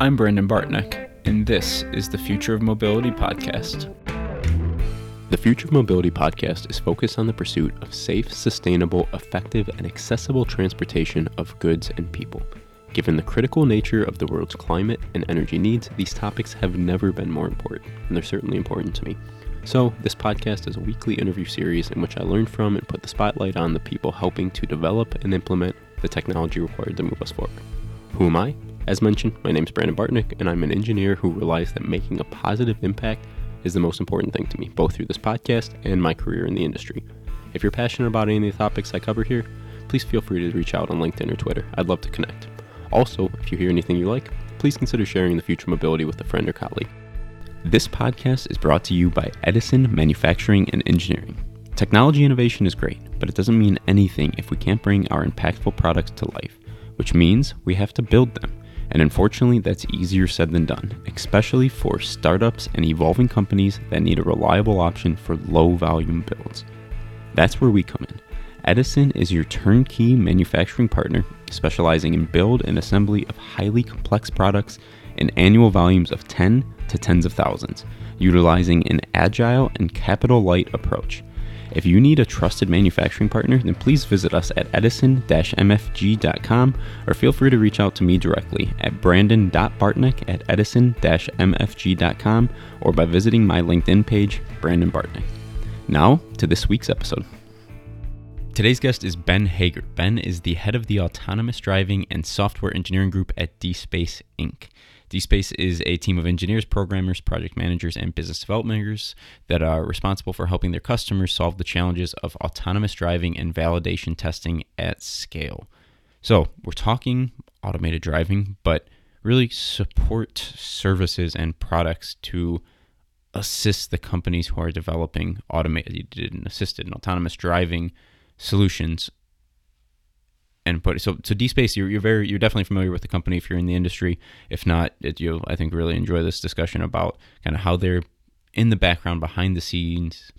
I'm Brandon Bartnick, and this is the Future of Mobility podcast. The Future of Mobility podcast is focused on the pursuit of safe, sustainable, effective, and accessible transportation of goods and people. Given the critical nature of the world's climate and energy needs, these topics have never been more important, and they're certainly important to me. So, this podcast is a weekly interview series in which I learn from and put the spotlight on the people helping to develop and implement the technology required to move us forward. Who am I? As mentioned, my name is Brandon Bartnick, and I'm an engineer who realized that making a positive impact is the most important thing to me, both through this podcast and my career in the industry. If you're passionate about any of the topics I cover here, please feel free to reach out on LinkedIn or Twitter. I'd love to connect. Also, if you hear anything you like, please consider sharing the future mobility with a friend or colleague. This podcast is brought to you by Edison Manufacturing and Engineering. Technology innovation is great, but it doesn't mean anything if we can't bring our impactful products to life, which means we have to build them. And unfortunately, that's easier said than done, especially for startups and evolving companies that need a reliable option for low volume builds. That's where we come in. Edison is your turnkey manufacturing partner, specializing in build and assembly of highly complex products in annual volumes of 10 to tens of thousands, utilizing an agile and capital light approach. If you need a trusted manufacturing partner, then please visit us at edison-mfg.com or feel free to reach out to me directly at brandon.bartnick at edison-mfg.com or by visiting my LinkedIn page, Brandon Bartnick. Now to this week's episode. Today's guest is Ben Hager. Ben is the head of the autonomous driving and software engineering group at DSpace Inc. DSpace is a team of engineers, programmers, project managers, and business developers that are responsible for helping their customers solve the challenges of autonomous driving and validation testing at scale. So, we're talking automated driving, but really support services and products to assist the companies who are developing automated and assisted and autonomous driving solutions and put. So, so DSpace, you're, you're very, you're definitely familiar with the company if you're in the industry. If not, it, you'll, I think, really enjoy this discussion about kind of how they're in the background, behind the scenes,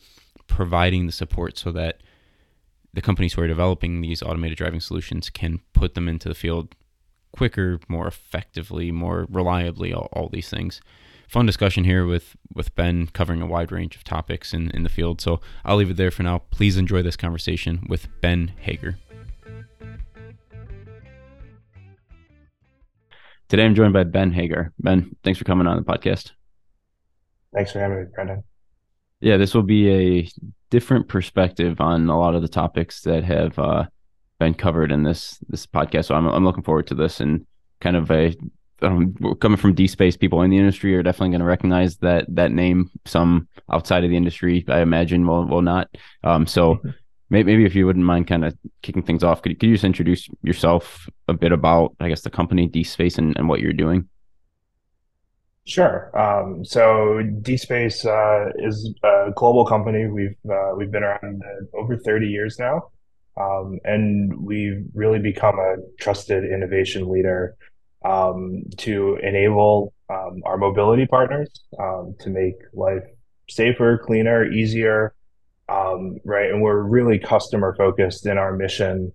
providing the support so that the companies who are developing these automated driving solutions can put them into the field quicker, more effectively, more reliably, all, all these things. Fun discussion here with, with Ben covering a wide range of topics in, in the field. So I'll leave it there for now. Please enjoy this conversation with Ben Hager. Today I'm joined by Ben Hager. Ben, thanks for coming on the podcast. Thanks for having me, Brendan. Yeah, this will be a different perspective on a lot of the topics that have uh, been covered in this this podcast. So I'm I'm looking forward to this and kind of a um, coming from DSpace, people in the industry are definitely going to recognize that that name. Some outside of the industry, I imagine, will will not. Um, so mm-hmm maybe if you wouldn't mind kind of kicking things off, could, could you just introduce yourself a bit about, I guess, the company DSpace and, and what you're doing? Sure. Um, so DSpace uh, is a global company. We've uh, we've been around uh, over 30 years now, um, and we've really become a trusted innovation leader um, to enable um, our mobility partners um, to make life safer, cleaner, easier, um, right? And we're really customer focused in our mission.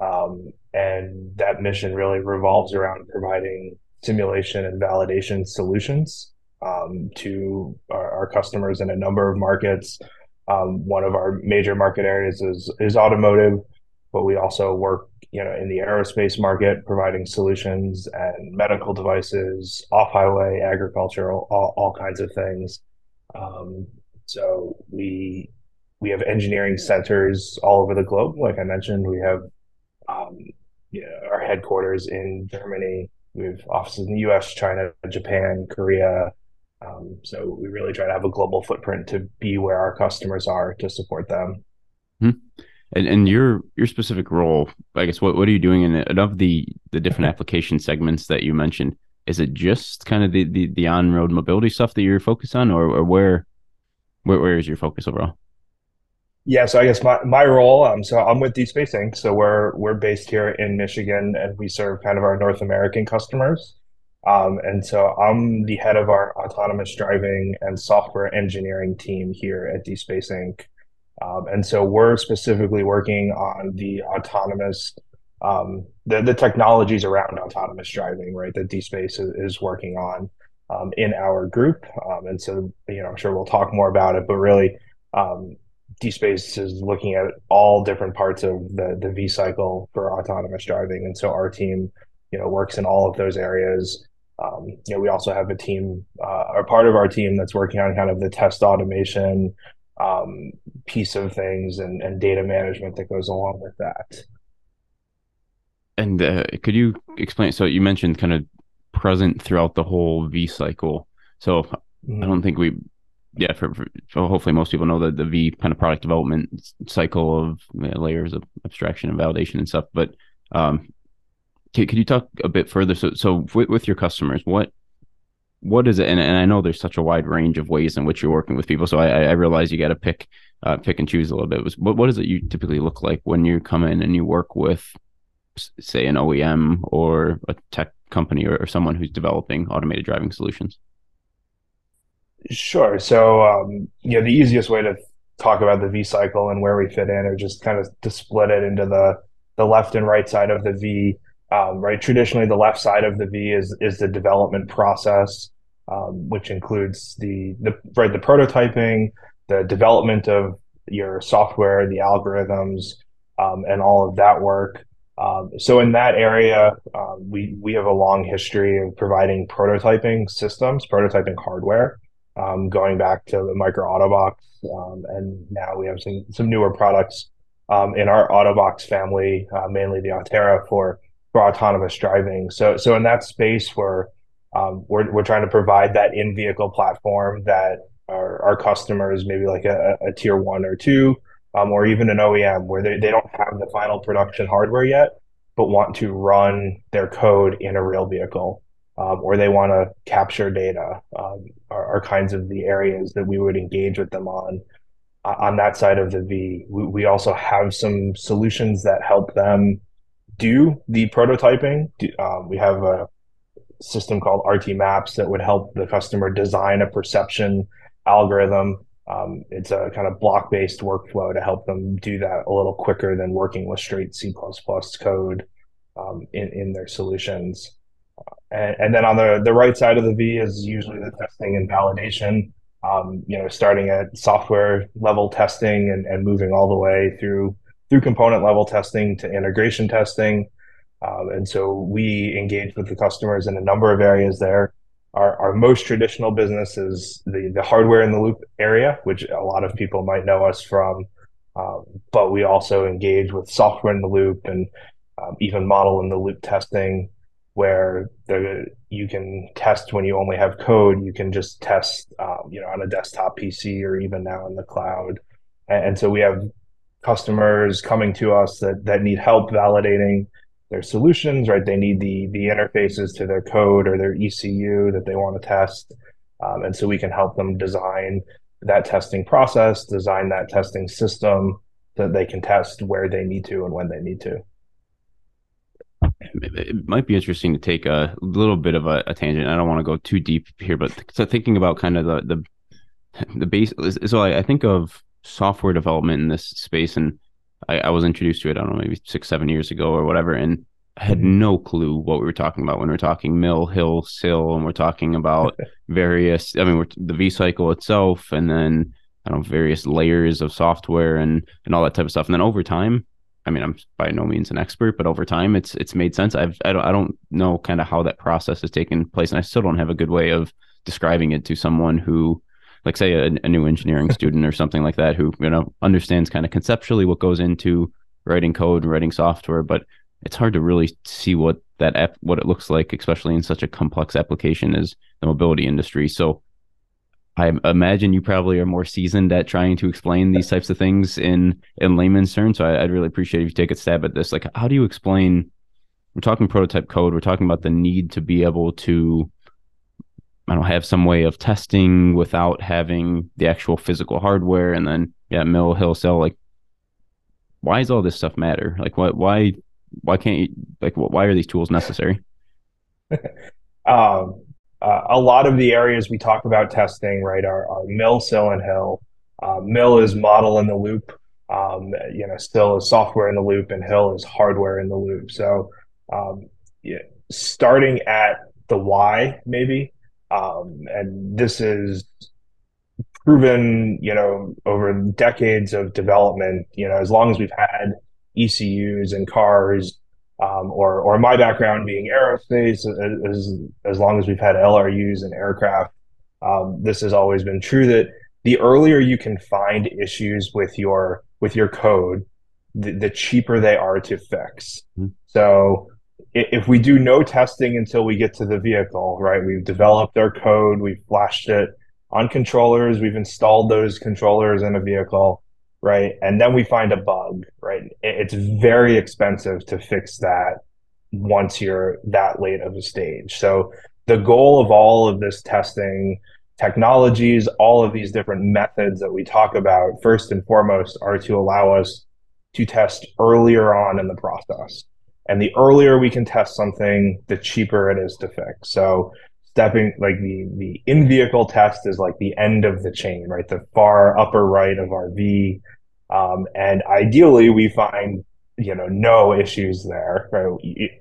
Um, and that mission really revolves around providing simulation and validation solutions um, to our, our, customers in a number of markets. Um, one of our major market areas is, is automotive, but we also work you know, in the aerospace market, providing solutions and medical devices, off-highway, agricultural, all, all kinds of things. Um, so we we have engineering centers all over the globe. Like I mentioned, we have um, you know, our headquarters in Germany. We have offices in the U.S., China, Japan, Korea. Um, so we really try to have a global footprint to be where our customers are to support them. hmm And, and your your specific role, I guess, what what are you doing in it? Of the the different application segments that you mentioned, is it just kind of the the, the on road mobility stuff that you're focused on, or, or where, where where is your focus overall? Yeah, so I guess my, my role, um, so I'm with DSpace Inc. So we're we're based here in Michigan, and we serve kind of our North American customers. Um, and so I'm the head of our autonomous driving and software engineering team here at DSpace Inc. Um, and so we're specifically working on the autonomous um, the the technologies around autonomous driving, right? That DSpace is, is working on um, in our group, um, and so you know I'm sure we'll talk more about it. But really, um, DSpace is looking at all different parts of the the V cycle for autonomous driving, and so our team, you know, works in all of those areas. Um, you know, we also have a team, uh, or part of our team that's working on kind of the test automation um, piece of things and, and data management that goes along with that. And uh, could you explain? So you mentioned kind of present throughout the whole V cycle. So mm-hmm. I don't think we, yeah, for, for, hopefully most people know that the V kind of product development cycle of you know, layers of abstraction and validation and stuff. But um, could, you talk a bit further? So, so with, with your customers, what what is it? And, and I know there's such a wide range of ways in which you're working with people. So I, I realize you got to pick uh, pick and choose a little bit. What what does it you typically look like when you come in and you work with, say, an OEM or a tech company or, or someone who's developing automated driving solutions? Sure. So um, you know, the easiest way to talk about the V cycle and where we fit in, or just kind of to split it into the the left and right side of the V um, right, traditionally the left side of the V is is the development process, um, which includes the the right the prototyping, the development of your software, the algorithms, um, and all of that work. Um, so in that area, uh, we we have a long history of providing prototyping systems, prototyping hardware, um, going back to the MicroAutoBox, and now we have some some newer products in our Autobox family, uh, mainly the AUTERA for for autonomous driving. So so in that space where um, we're we're trying to provide that in vehicle platform that our, our customers maybe like a, a tier one or two um, or even an OEM where they, they don't have the final production hardware yet but want to run their code in a real vehicle um, or they want to capture data um, are, are, kinds of the areas that we would engage with them on uh, on that side of the V. We, we also have some solutions that help them do the prototyping. Um, we have a system called RTMaps that would help the customer design a perception algorithm. Um, it's a kind of block based workflow to help them do that a little quicker than working with straight C code um, in, in their solutions. And, and, then on the, the right side of the V is usually the testing and validation. Um, you know, starting at software level testing and, and moving all the way through through component level testing to integration testing. Um, and so we engage with the customers in a number of areas there. Our, our most traditional business is the, the hardware in the loop area, which a lot of people might know us from. Um, but we also engage with software in the loop and um, even model in the loop testing, where the, you can test when you only have code. You can just test, um, you know, on a desktop PC or even now in the cloud. And, and so we have customers coming to us that that need help validating their solutions, right? They need the the interfaces to their code or their ECU that they want to test, um, and so we can help them design that testing process, design that testing system that they can test where they need to and when they need to. It might be interesting to take a little bit of a, a tangent. I don't want to go too deep here, but so thinking about kind of the the the base. So I, I think of software development in this space, and I, I, was introduced to it. I don't know, maybe six, seven years ago or whatever, and I had mm-hmm. no clue what we were talking about when we are talking mill, hill, sill, and we're talking about various. I mean, we're the V cycle itself, and then I don't know various layers of software and and all that type of stuff. And then over time, I mean, I'm by no means an expert, but over time, it's it's made sense. I've I don't I don't know kind of how that process has taken place, and I still don't have a good way of describing it to someone who like say a, a new engineering student or something like that who you know understands kind of conceptually what goes into writing code and writing software but it's hard to really see what that app what it looks like especially in such a complex application as the mobility industry so I imagine you probably are more seasoned at trying to explain these types of things in in layman's terms. So I, would really appreciate if you take a stab at this. Like, how do you explain? We're talking prototype code. We're talking about the need to be able to I don't have some way of testing without having the actual physical hardware and then yeah, mill hill sill like why does all this stuff matter? Like what why why can't you like why are these tools necessary? um, uh, a lot of the areas we talk about testing, right, are, are mill, sill, and hill. Uh, mill is model in the loop. um, you know, sill is software in the loop and Hill is hardware in the loop. So, um, yeah, starting at the why, maybe, um, and this is proven, you know, over decades of development. You know, as long as we've had ECUs and cars, um, or or my background being aerospace, as as long as we've had LRUs and aircraft, um, this has always been true that the earlier you can find issues with your with your code, the, the cheaper they are to fix. Mm-hmm. So if we do no testing until we get to the vehicle, right? We've developed our code, we've flashed it on controllers, we've installed those controllers in a vehicle, right? And then we find a bug, right? It's very expensive to fix that once you're that late of a stage. So the goal of all of this testing technologies, all of these different methods that we talk about, first and foremost, are to allow us to test earlier on in the process. And the earlier we can test something, the cheaper it is to fix. So stepping like the the in-vehicle test is like the end of the chain, right? The far upper right of our V. Um, and ideally we find you know no issues there right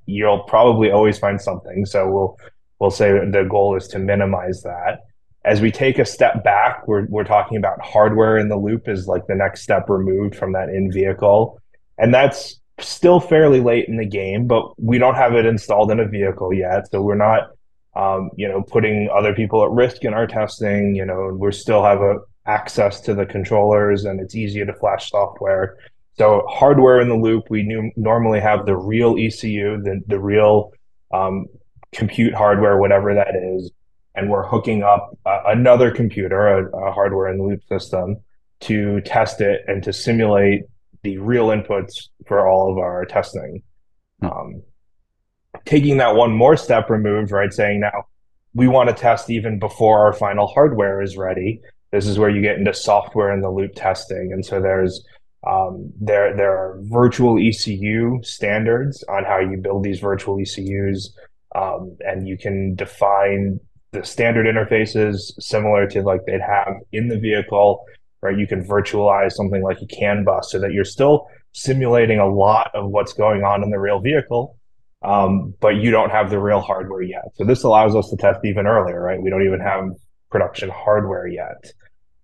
you'll probably always find something so we'll we'll say the goal is to minimize that as we take a step back, we're, we're talking about hardware in the loop is like the next step removed from that in vehicle. And that's still fairly late in the game, but we don't have it installed in a vehicle yet. So we're not, um, you know, putting other people at risk in our testing. You know, we still have a, access to the controllers and it's easier to flash software. So hardware in the loop, we new, normally have the real ECU, the, the real um, compute hardware, whatever that is and we're hooking up uh, another computer, a, a hardware in the loop system, to test it and to simulate the real inputs for all of our testing. Hmm. Um, taking that one more step removed, right? Saying now we want to test even before our final hardware is ready. This is where you get into software in the loop testing, and so there's um, there there are virtual ECU standards on how you build these virtual ECUs, um, and you can define the standard interfaces similar to like they'd have in the vehicle, right? You can virtualize something like a CAN bus so that you're still simulating a lot of what's going on in the real vehicle, um, but you don't have the real hardware yet. So this allows us to test even earlier, right? We don't even have production hardware yet.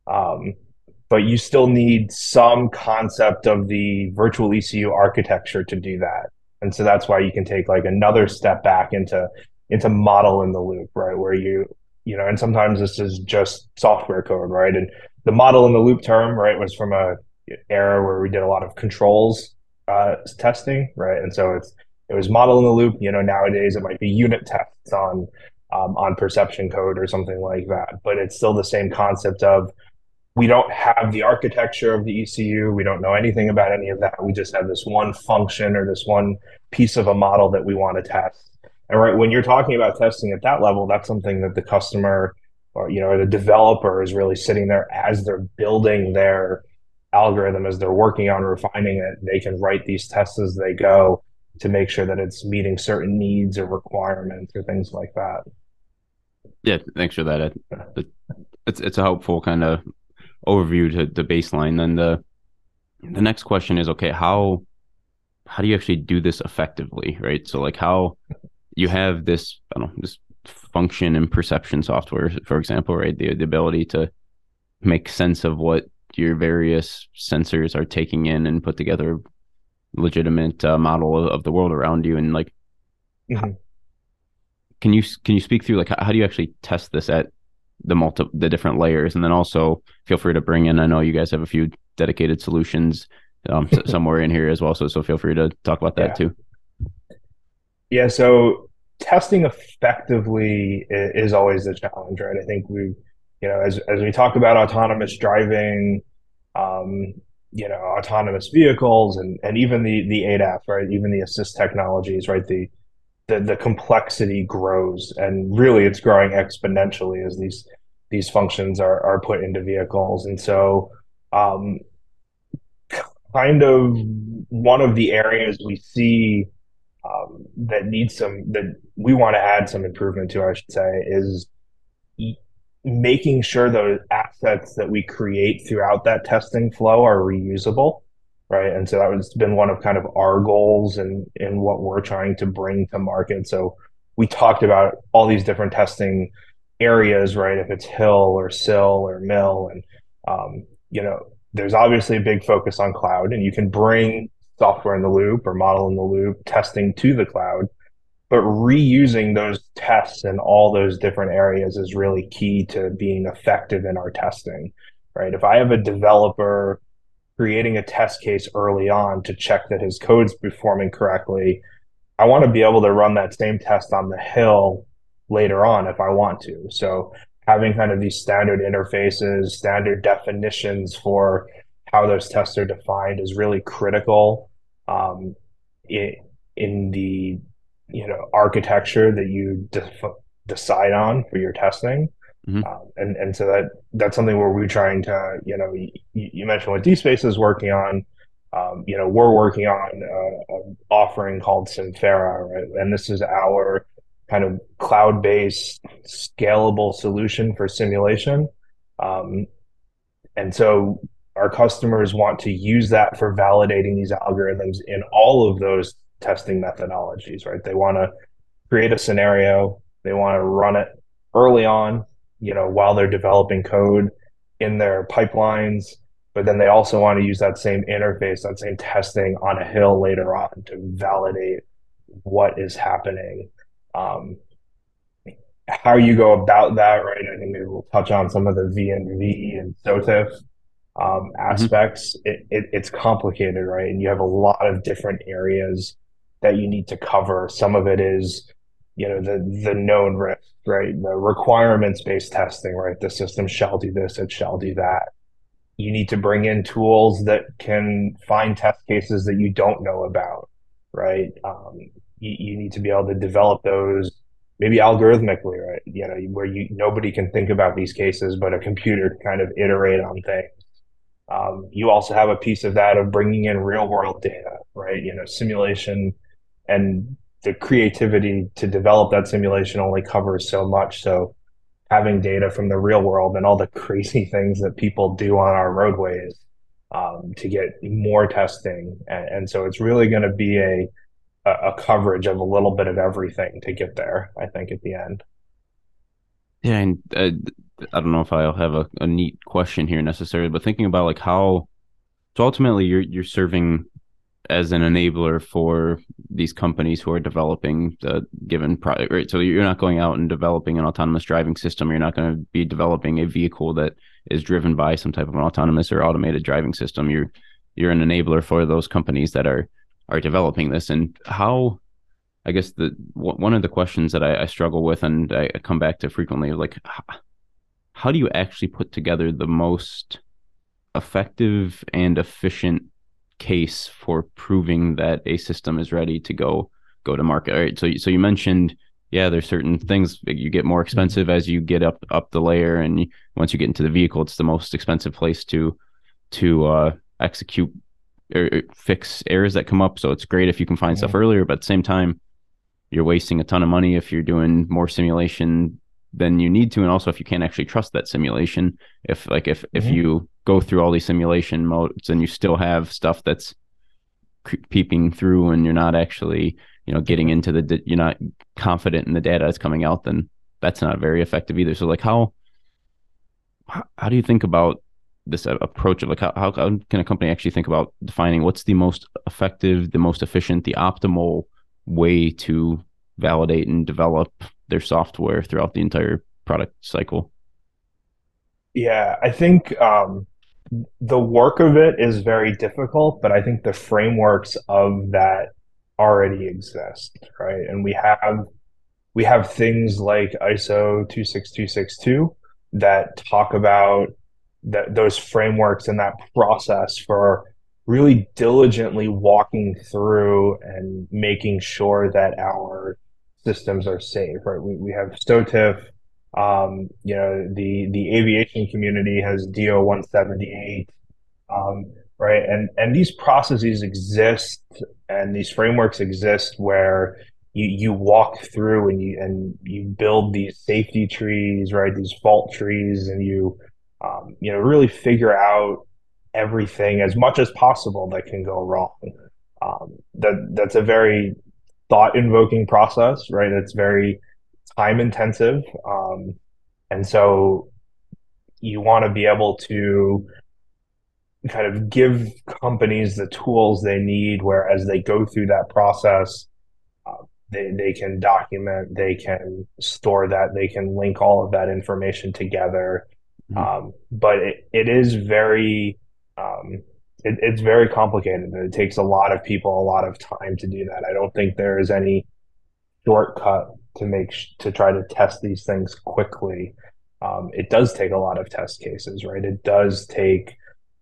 Um, but you still need some concept of the virtual ECU architecture to do that. And so that's why you can take like another step back into into model in the loop, right? Where you, you know, and sometimes this is just software code, right? And the model in the loop term, right, was from a era where we did a lot of controls uh, testing, right? And so it's it was model in the loop. You know, nowadays it might be unit tests on um, on perception code or something like that, but it's still the same concept of we don't have the architecture of the ECU. We don't know anything about any of that. We just have this one function or this one piece of a model that we want to test. And right when you're talking about testing at that level, that's something that the customer or you know the developer is really sitting there as they're building their algorithm as they're working on refining it. They can write these tests as they go to make sure that it's meeting certain needs or requirements or things like that. Yeah, thanks for that. It's it's a helpful kind of overview to the baseline. Then the the next question is okay, how how do you actually do this effectively, right? So like how you have this I don't know this function and perception software, for example, right? The the ability to make sense of what your various sensors are taking in and put together legitimate uh, model of, of, the world around you and like mm-hmm. can you can you speak through like how, how do you actually test this at the multi the different layers and then also feel free to bring in i know you guys have a few dedicated solutions um, somewhere in here as well so so feel free to talk about that yeah. too yeah, so testing effectively is, always the challenge, right? I think we, you know, as as we talk about autonomous driving, um, you know, autonomous vehicles and and even the the ADAS, right? Even the assist technologies, right? The the the complexity grows, and really, it's growing exponentially as these these functions are are put into vehicles, and so. Um, kind of one of the areas we see um, that needs some that we want to add some improvement to, I should say, is making sure those assets that we create throughout that testing flow are reusable. right? And so that has been one of kind of our goals and in what we're trying to bring to market. So we talked about all these different testing areas, right? If it's hill or sill or mill, and um, you know, there's obviously a big focus on cloud, and you can bring software in the loop or model in the loop testing to the cloud. But reusing those tests in all those different areas is really key to being effective in our testing, right? If I have a developer creating a test case early on to check that his code's performing correctly, I want to be able to run that same test on the hill later on if I want to. So having kind of these standard interfaces, standard definitions for how those tests are defined is really critical um, in, in the you know architecture that you def- decide on for your testing. Mm-hmm. Um, and and so that that's something where we're trying to you know you, you mentioned what DSpace is working on. Um, you know we're working on a, an offering called SIMPHERA, right? And this is our kind of cloud-based scalable solution for simulation. Um, and so our customers want to use that for validating these algorithms in all of those testing methodologies, right? They want to create a scenario, they want to run it early on, you know, while they're developing code in their pipelines, but then they also want to use that same interface, that same testing on a hill later on to validate what is happening. Um, how you go about that, right? I think maybe we'll touch on some of the V&V and SOTIF um, mm-hmm. aspects. Mm-hmm. It, it, it's complicated, right? And you have a lot of different areas that you need to cover. Some of it is, you know, the the known risk, right? The requirements based testing, right? The system shall do this, it shall do that. You need to bring in tools that can find test cases that you don't know about, right? Um, you, you need to be able to develop those maybe algorithmically, right? You know, where you nobody can think about these cases, but a computer can kind of iterate on things. Um, you also have a piece of that of bringing in real world data, right? You know, simulation and the creativity to develop that simulation only covers so much. So having data from the real world and all the crazy things that people do on our roadways um, to get more testing. And, and so it's really going to be a, a coverage of a little bit of everything to get there, I think, at the end. Yeah, and uh, I don't know if I'll have a, a neat question here necessarily, but thinking about like how so ultimately you're you're serving as an enabler for these companies who are developing the given product, right? So you're not going out and developing an autonomous driving system. You're not going to be developing a vehicle that is driven by some type of an autonomous or automated driving system. You're you're an enabler for those companies that are are developing this. And how, I guess the one of the questions that I, I struggle with and I come back to frequently, like how do you actually put together the most effective and efficient case for proving that a system is ready to go go to market. All right. So so you mentioned yeah, there's certain things you get more expensive as you get up up the layer, and you, once you get into the vehicle, it's the most expensive place to to uh, execute or, or, fix errors that come up. So it's great if you can find yeah. stuff earlier, but at the same time, you're wasting a ton of money if you're doing more simulation than you need to, and also if you can't actually trust that simulation. If like if mm-hmm. if you go through all these simulation modes and you still have stuff that's peeping through and you're not actually you know getting into the you're not confident in the data that's coming out then that's not very effective either. So like how how do you think about this approach of like how, how can a company actually think about defining what's the most effective the most efficient the optimal way to validate and develop their software throughout the entire product cycle? Yeah i think um the work of it is very difficult, but I think the frameworks of that already exist, right? And we have we have things like ISO 26262 that talk about that those frameworks and that process for really diligently walking through and making sure that our systems are safe, right? We, we have SOTIF, um, you know, the the aviation community has DO 178, um, right? And and these processes exist, and these frameworks exist where you you walk through and you and you build these safety trees, right? These fault trees, and you um, you know really figure out everything as much as possible that can go wrong. Um, that that's a very thought invoking process, right? It's very time intensive, um, and so you want to be able to kind of give companies the tools they need, where as they go through that process, uh, they they can document, they can store that, they can link all of that information together. Mm-hmm. Um, but it, it is very um, it, it's very complicated and it takes a lot of people a lot of time to do that. I don't think there is any shortcut to make to try to test these things quickly. Um, it does take a lot of test cases, right? It does take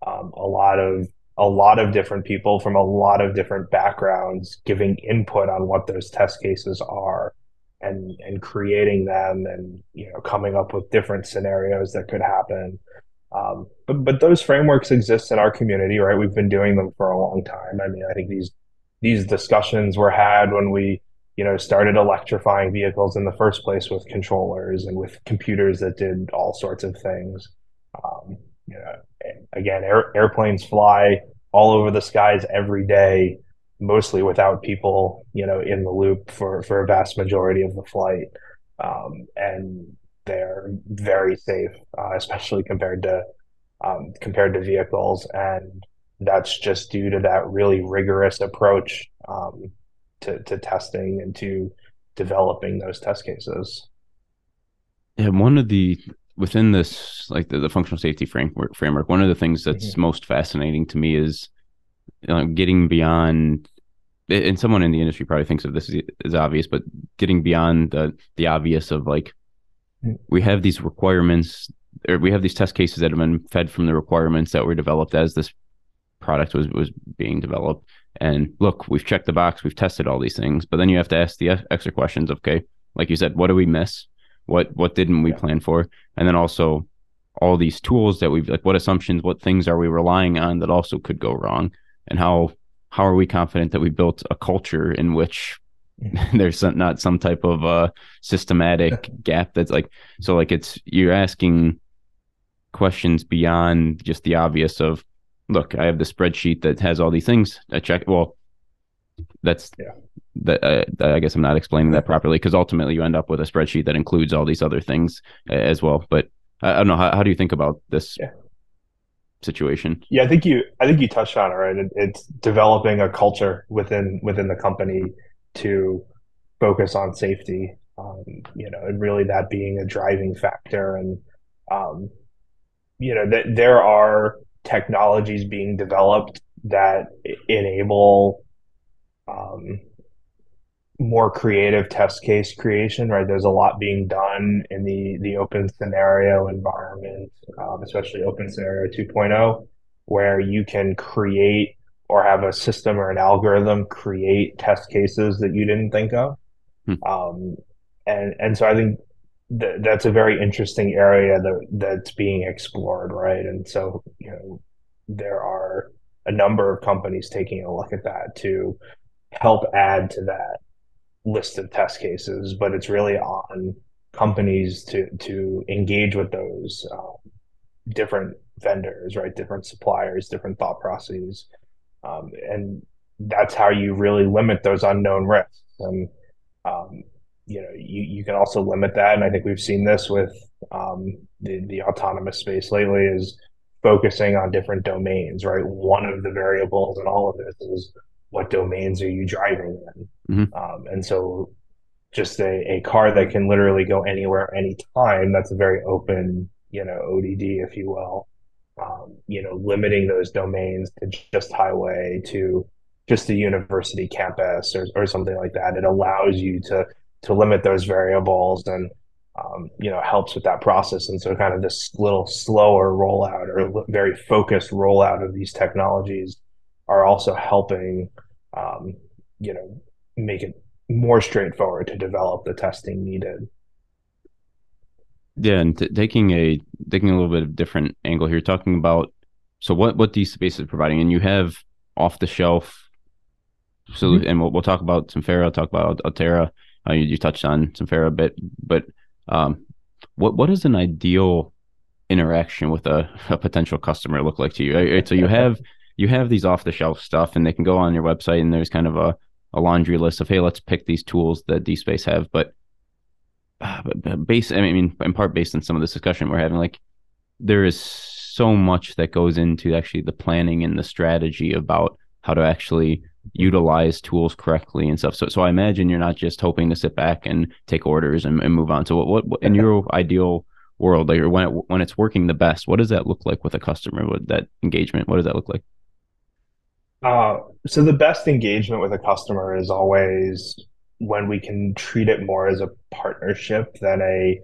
um, a lot of a lot of different people from a lot of different backgrounds giving input on what those test cases are and and creating them and you know coming up with different scenarios that could happen um, but but those frameworks exist in our community, right? We've been doing them for a long time. I mean, I think these these discussions were had when we you know started electrifying vehicles in the first place with controllers and with computers that did all sorts of things. Um, you know, again, air, airplanes fly all over the skies every day, mostly without people, you know, in the loop for for a vast majority of the flight. Um, and they're very safe, uh, especially compared to um, compared to vehicles, and that's just due to that really rigorous approach um, to to testing and to developing those test cases. Yeah, one of the within this like the, the functional safety framework framework, one of the things that's mm-hmm. most fascinating to me is you know, getting beyond and someone in the industry probably thinks of this as, as obvious, but getting beyond the the obvious of like we have these requirements or we have these test cases that have been fed from the requirements that were developed as this product was was being developed and look we've checked the box we've tested all these things but then you have to ask the extra questions okay? Like you said what do we miss? What what didn't we yeah. plan for? And then also all these tools that we've like what assumptions what things are we relying on that also could go wrong? And how how are we confident that we built a culture in which there's some, not some type of uh systematic gap that's like so like it's you're asking questions beyond just the obvious of look i have the spreadsheet that has all these things i check well that's yeah that uh, i guess i'm not explaining that properly because ultimately you end up with a spreadsheet that includes all these other things uh, as well but i, I don't know how, how do you think about this yeah. situation yeah i think you i think you touched on it right it, it's developing a culture within within the company to focus on safety. Um, you know, and really that being a driving factor. And um, you know that there are technologies being developed that enable um, more creative test case creation. Right, there's a lot being done in the the OpenSCENARIO environment, um, especially OpenSCENARIO 2.0, where you can create or have a system or an algorithm create test cases that you didn't think of. Hmm. Um, and and so I think that that's a very interesting area that that's being explored, right? And so you know there are a number of companies taking a look at that to help add to that list of test cases, but it's really on companies to to engage with those um, different vendors, right? Different suppliers, different thought processes, um, and that's how you really limit those unknown risks. And um, you know, you, you can also limit that. And I think we've seen this with um, the the autonomous space lately is focusing on different domains. Right, one of the variables in all of this is what domains are you driving in, mm-hmm. Um, and so just a, a car that can literally go anywhere anytime that's a very open you know ODD if you will um, you know, limiting those domains to just highway to just a university campus or, or something like that. It allows you to to limit those variables and um, you know helps with that process. And so, kind of this little slower rollout or very focused rollout of these technologies are also helping um, you know make it more straightforward to develop the testing needed. Yeah, and t- taking a taking a little bit of different angle here, talking about so what what these spaces are providing, and you have off the shelf. So, mm-hmm. and we'll, we'll talk about SIMPHERA, I'll talk about AUTERA. Uh, you, you, touched on SIMPHERA a bit, but um, what what is an ideal interaction with a, a potential customer look like to you? So you have you have these off the shelf stuff, and they can go on your website, and there's kind of a, a laundry list of hey, let's pick these tools that DSpace have. But, uh, but based, I mean, in part based on some of this discussion we're having, like there is so much that goes into actually the planning and the strategy about how to actually utilize tools correctly and stuff. So, so I imagine you're not just hoping to sit back and take orders and, and move on. So, what, what, what in your ideal world, like when it, when it's working the best, what does that look like with a customer? With that engagement, what does that look like? Uh, so the best engagement with a customer is always when we can treat it more as a partnership than a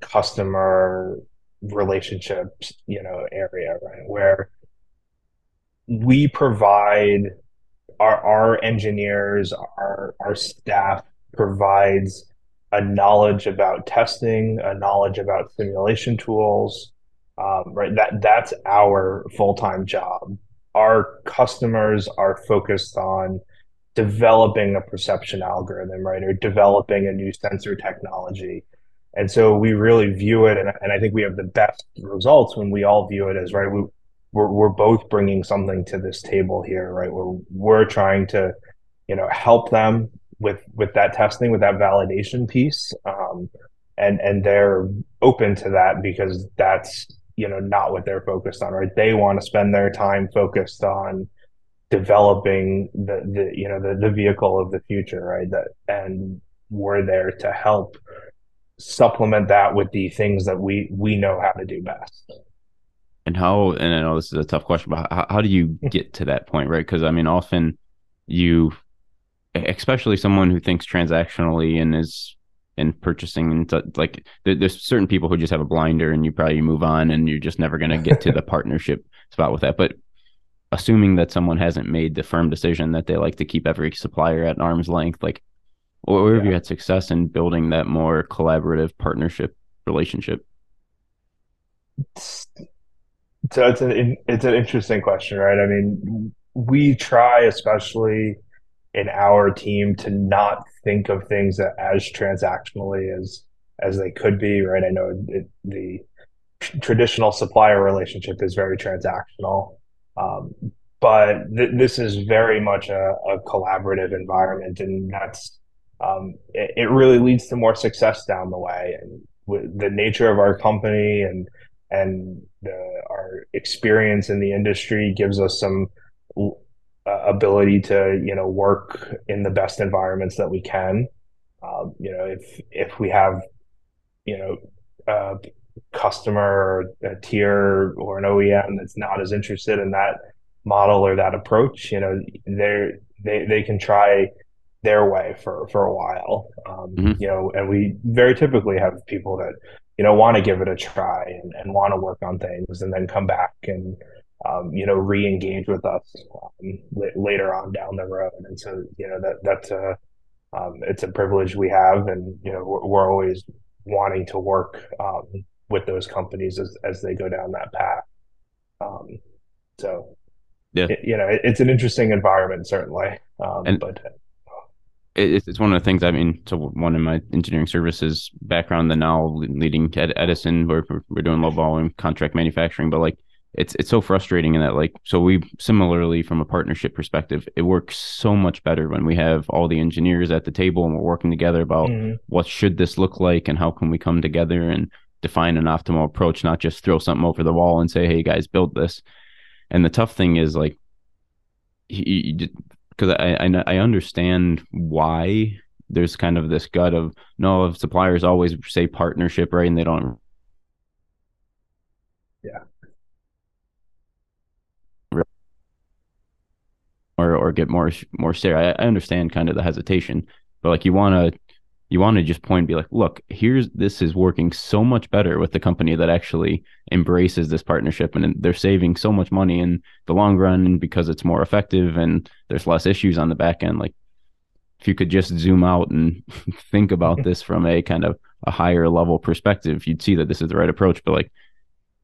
customer relationships, you know, area, right? Where we provide our our engineers, our our staff provides a knowledge about testing, a knowledge about simulation tools, um, right? That that's our full time job. Our customers are focused on developing a perception algorithm, right, or developing a new sensor technology. And so we really view it, and, and I think we have the best results when we all view it as right. We we're, we're both bringing something to this table here, right? We're we're trying to, you know, help them with with that testing, with that validation piece, um, and and they're open to that because that's you know not what they're focused on, right? They want to spend their time focused on developing the the you know the the vehicle of the future, right? That and we're there to help supplement that with the things that we we know how to do best and how and i know this is a tough question but how, how do you hmm. get to that point right? Because i mean often you especially someone who thinks transactionally and is in purchasing and like there's certain people who just have a blinder and you probably move on and you're just never going to get to the partnership spot with that. But assuming that someone hasn't made the firm decision that they like to keep every supplier at arm's length like where have yeah. you had success in building that more collaborative partnership relationship so it's an it's an interesting question, right? I mean, we try, especially in our team, to not think of things as transactionally as as they could be, right? I know it, the traditional supplier relationship is very transactional, um, but th- this is very much a, a, collaborative environment, and that's um, it, it, really leads to more success down the way. And the nature of our company and and the, our experience in the industry gives us some uh, ability to you know work in the best environments that we can. Um, you know, if if we have you know a customer, a tier, or an OEM that's not as interested in that model or that approach, you know, they they they can try their way for for a while. Um, mm-hmm. You know, and we very typically have people that you know want to give it a try and, and want to work on things and then come back and um, you know re-engage with us um, later on down the road. And so you know that that's a um, it's a privilege we have and you know we're, we're always wanting to work um, with those companies as, as they go down that path. Um, so yeah. it, you know it, it's an interesting environment certainly um, and, but it's one of the things. I mean, so one of my engineering services background, then now leading at Edison, we're we're doing low volume contract manufacturing, but like it's it's so frustrating in that like so we similarly from a partnership perspective, it works so much better when we have all the engineers at the table and we're working together about mm-hmm. what should this look like and how can we come together and define an optimal approach, not just throw something over the wall and say, hey guys, build this. And the tough thing is like he, because I, I I understand why there's kind of this gut of no suppliers always say partnership right and they don't yeah. Or or get more more share. I, I understand kind of the hesitation but like you want to you want to just point and be like, look, here's this is working so much better with the company that actually embraces this partnership and they're saving so much money in the long run because it's more effective and there's less issues on the back end. Like if you could just zoom out and think about this from a kind of a higher level perspective, you'd see that this is the right approach. But like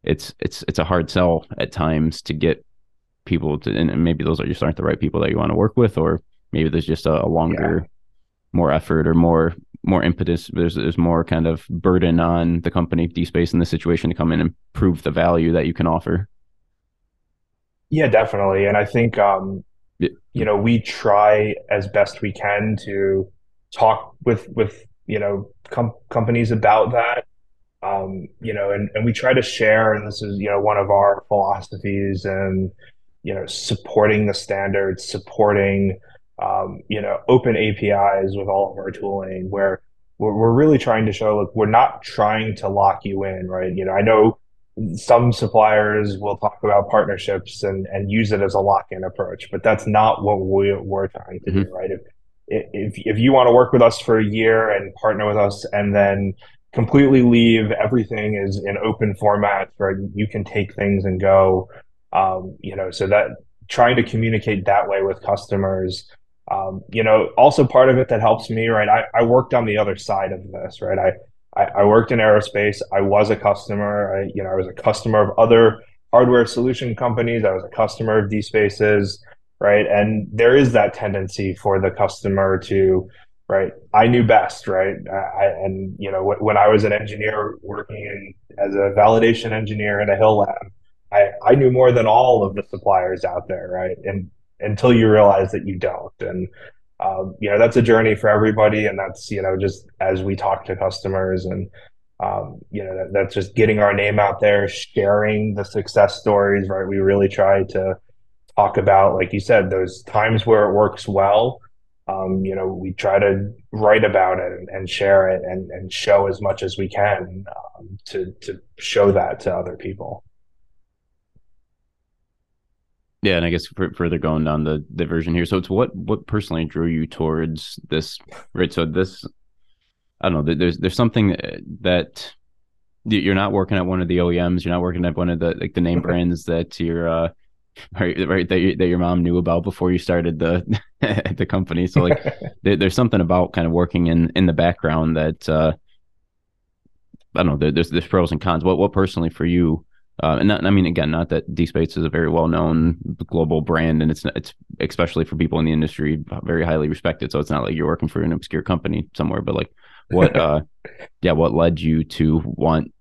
it's it's it's a hard sell at times to get people to and maybe those are just aren't the right people that you want to work with, or maybe there's just a, a longer, yeah. more effort or more more impetus. There's there's more kind of burden on the company DSpace in this situation to come in and prove the value that you can offer. Yeah, definitely. And I think um, yeah. you know we try as best we can to talk with with you know com- companies about that. Um, you know, and, and we try to share, and this is you know one of our philosophies, and you know supporting the standards, supporting um, you know, open APIs with all of our tooling where we're, we're really trying to show, look, we're not trying to lock you in, right? You know, I know some suppliers will talk about partnerships and, and use it as a lock-in approach, but that's not what we, we're trying to mm-hmm. do, right? If, if, if you want to work with us for a year and partner with us and then completely leave everything is in open format where you can take things and go um, you know so that trying to communicate that way with customers um, you know, also part of it that helps me, right? I, I worked on the other side of this, right? I, I, I worked in aerospace. I was a customer. I, you know, I was a customer of other hardware solution companies. I was a customer of DSpaces, right? And there is that tendency for the customer to, right? I knew best, right? I, and you know, when I was an engineer working in, as a validation engineer in a HIL lab, I, I knew more than all of the suppliers out there, right? And until you realize that you don't. And um, you know that's a journey for everybody, and that's you know just as we talk to customers and um, you know that, that's just getting our name out there, sharing the success stories. Right, we really try to talk about, like you said, those times where it works well. Um, you know, we try to write about it and, and share it and, and show as much as we can um, to to show that to other people. Yeah, and I guess further going down the the version here. So it's what what personally drew you towards this, right? So this, I don't know. There's there's something that you're not working at one of the OEMs. You're not working at one of the like the name brands that you're uh right right that, you, that your mom knew about before you started the the company. So like there, there's something about kind of working in in the background that uh I don't know. there's there's pros and cons. What what personally for you uh, and not, I mean, again, not that DSpace is a very well-known global brand, and it's it's especially for people in the industry very highly respected. So it's not like you're working for an obscure company somewhere. But like, what, uh, yeah, what led you to want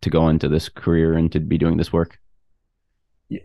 to go into this career and to be doing this work?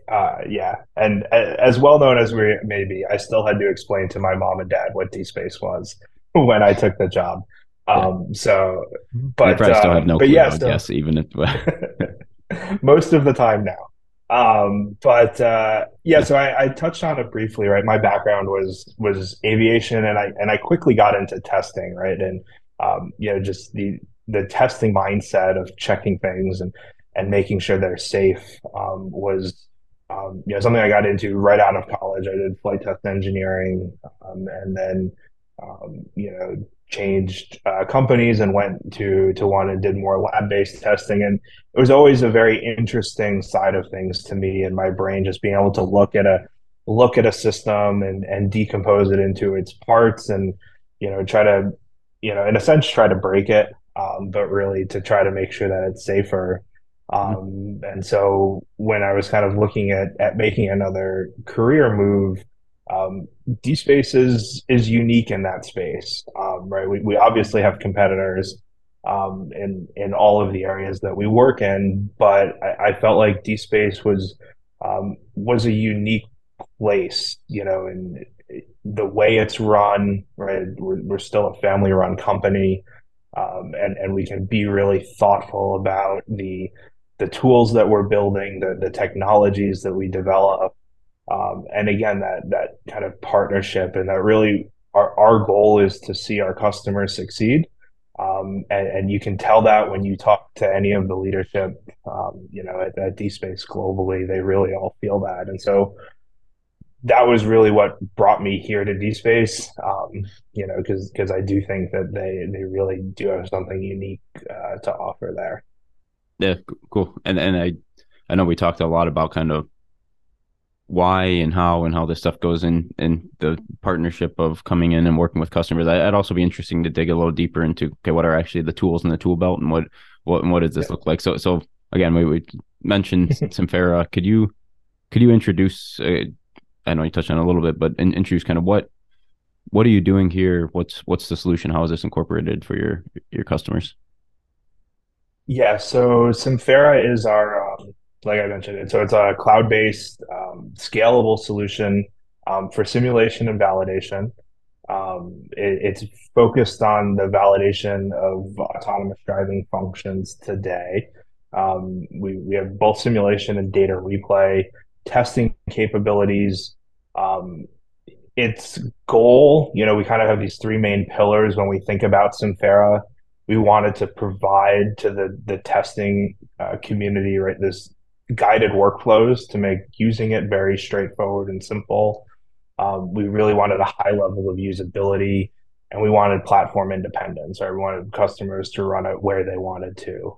Uh, yeah, and as well known as we may be, I still had to explain to my mom and dad what DSpace was when I took the job. Um, yeah. so, but I probably still have no um, clue. Yeah, yes, even if most of the time now. Um, but uh, yeah, so I, I, touched on it briefly, right? My background was was aviation, and I and I quickly got into testing, right? And um, you know, just the the testing mindset of checking things and and making sure they're safe um, was um, you know something I got into right out of college. I did flight test engineering, um, and then um, you know changed uh, companies and went to to one and did more lab based testing and it was always a very interesting side of things to me and my brain just being able to look at a look at a system and and decompose it into its parts and you know try to you know in a sense try to break it um, but really to try to make sure that it's safer mm-hmm. um, and so when I was kind of looking at at making another career move um, DSpace is is unique in that space, um, right? We, we obviously have competitors um, in in all of the areas that we work in, but I, I felt like DSpace was um, was a unique place, you know, and the way it's run, right? We're, we're still a family run company, um, and and we can be really thoughtful about the the tools that we're building, the the technologies that we develop, um, and again, that that kind of partnership and that really our, our goal is to see our customers succeed. Um, and, and, you can tell that when you talk to any of the leadership, um, you know, at, at DSpace globally, they really all feel that. And so that was really what brought me here to DSpace, um, you know, because because I do think that they they really do have something unique uh, to offer there. Yeah, cool. And and I I know we talked a lot about kind of why and how and how this stuff goes in in the partnership of coming in and working with customers. I, would also be interesting to dig a little deeper into okay, what are actually the tools in the tool belt and what what and what does this yeah. look like? So so again, we, we mentioned SIMPHERA. Could you could you introduce? Uh, I know you touched on a little bit, but in, introduce kind of what what are you doing here? What's what's the solution? How is this incorporated for your your customers? Yeah, so SIMPHERA is our um, like I mentioned, so it's a cloud-based, um, scalable solution um, for simulation and validation. Um, it, it's focused on the validation of autonomous driving functions today. Um, we, we have both simulation and data replay testing capabilities. Um, its goal, you know, we kind of have these three main pillars when we think about SIMPHERA. We wanted to provide to the the testing uh, community, right, this guided workflows to make using it very straightforward and simple. Um, we really wanted a high level of usability, and we wanted platform independence. Right, we wanted customers to run it where they wanted to.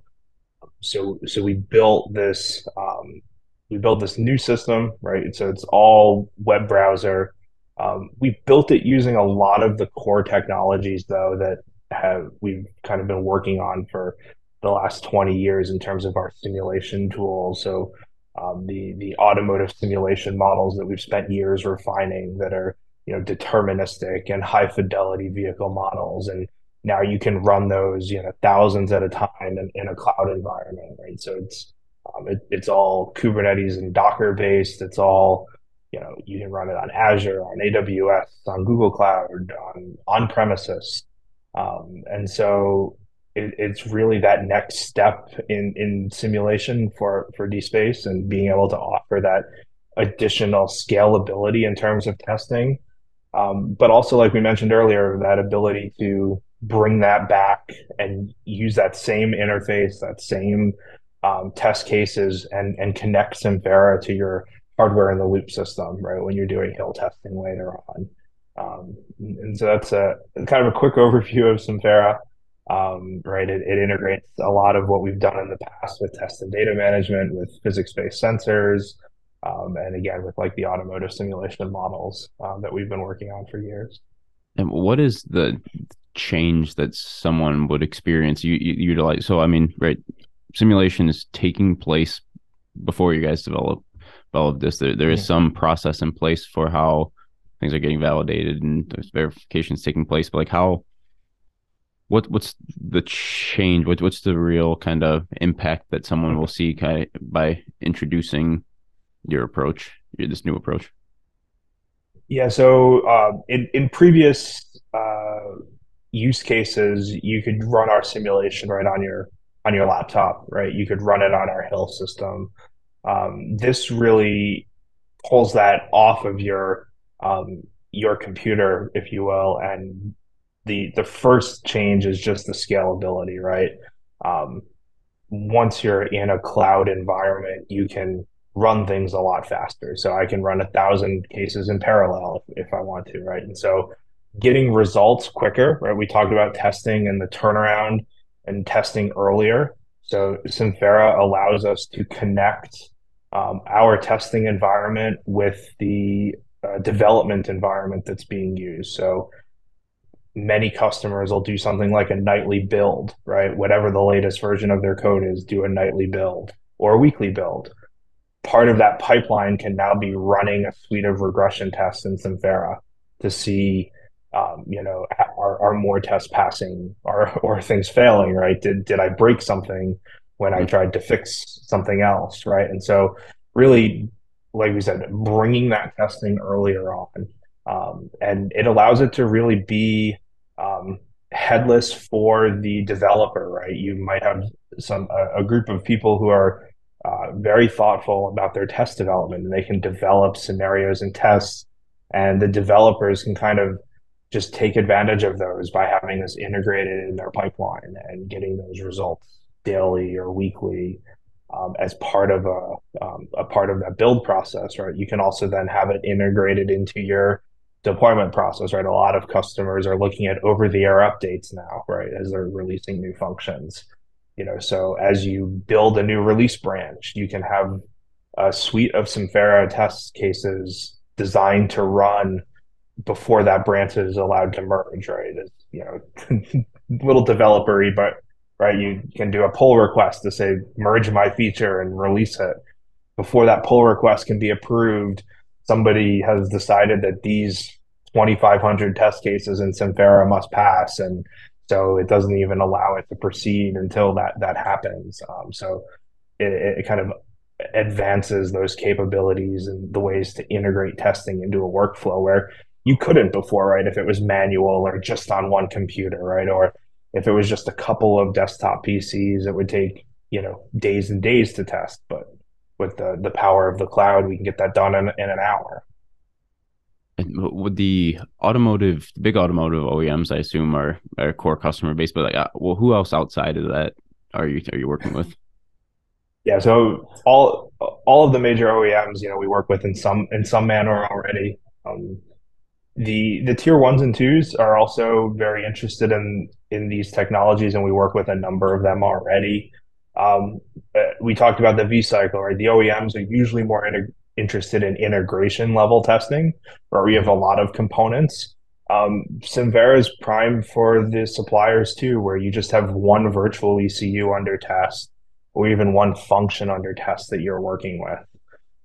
So, so we built this. Um, we built this new system, right? So it's all web browser. Um, we built it using a lot of the core technologies, though, that have we've kind of been working on for the last 20 years in terms of our simulation tools. So um, the the automotive simulation models that we've spent years refining that are you know deterministic and high fidelity vehicle models. And now you can run those you know thousands at a time in, in a cloud environment right? So it's um, it, it's all kubernetes and docker based. It's all you know you can run it on azure on aws on google cloud on on premises. Um, and so it, it's really that next step in in simulation for for DSpace and being able to offer that additional scalability in terms of testing, um, but also like we mentioned earlier, that ability to bring that back and use that same interface, that same um, test cases, and and connect SIMPHERA to your hardware in the loop system, right? When you're doing HIL testing later on. Um, and so that's a kind of a quick overview of SIMPHERA. Um, right, it, it, integrates a lot of what we've done in the past with test and data management, with physics-based sensors, um, and again with like the automotive simulation and models um, that we've been working on for years. And what is the change that someone would experience? You, you utilize so I mean, right, simulation is taking place before you guys develop develop this. There, there is some process in place for how things are getting validated and there's verifications taking place. But like how what what's the change? What what's the real kind of impact that someone will see kind of by introducing your approach, this new approach? Yeah. So uh, in in previous uh, use cases, you could run our simulation right on your on your laptop, right? You could run it on our HIL system. Um, this really pulls that off of your um, your computer, if you will, and the the first change is just the scalability, right? Um, once you're in a cloud environment, you can run things a lot faster. So I can run a thousand cases in parallel if, if I want to, right? And so getting results quicker, right? We talked about testing and the turnaround and testing earlier. So SIMPHERA allows us to connect um, our testing environment with the uh, development environment that's being used. So many customers will do something like a nightly build, right? Whatever the latest version of their code is, do a nightly build or a weekly build. Part of that pipeline can now be running a suite of regression tests in SIMPHERA to see, um, you know, are, are more tests passing or, or things failing, right? Did, did I break something when I tried to fix something else, right? And so really, like we said, bringing that testing earlier on um, and it allows it to really be um, headless for the developer, right? You might have some a, a group of people who are uh, very thoughtful about their test development, and they can develop scenarios and tests, and the developers can kind of just take advantage of those by having this integrated in their pipeline and getting those results daily or weekly um, as part of a um, a part of that build process, right? You can also then have it integrated into your deployment process, right? A lot of customers are looking at over the air updates now, right? As they're releasing new functions. You know, so as you build a new release branch, you can have a suite of SIMPHERA test cases designed to run before that branch is allowed to merge, right? It's, you know, little developery, but right, you can do a pull request to say merge my feature and release it. Before that pull request can be approved, somebody has decided that these 2,500 test cases in SIMPHERA must pass. And so it doesn't even allow it to proceed until that, that happens. Um, so it, it kind of advances those capabilities and the ways to integrate testing into a workflow where you couldn't before, right? If it was manual or just on one computer, right? Or if it was just a couple of desktop PCs, it would take, you know, days and days to test. But with the, the power of the cloud, we can get that done in, in an hour. And with the automotive, big automotive OEMs, I assume are our core customer base. But like, uh, well, who else outside of that are you are you working with? Yeah, so all all of the major OEMs, you know, we work with in some in some manner already. Um, the the tier ones and twos are also very interested in in these technologies, and we work with a number of them already. Um, uh, we talked about the V cycle, right? The OEMs are usually more in, interested in integration level testing, where we have a lot of components. Um, SIMPHERA is prime for the suppliers too, where you just have one virtual ECU under test or even one function under test that you're working with.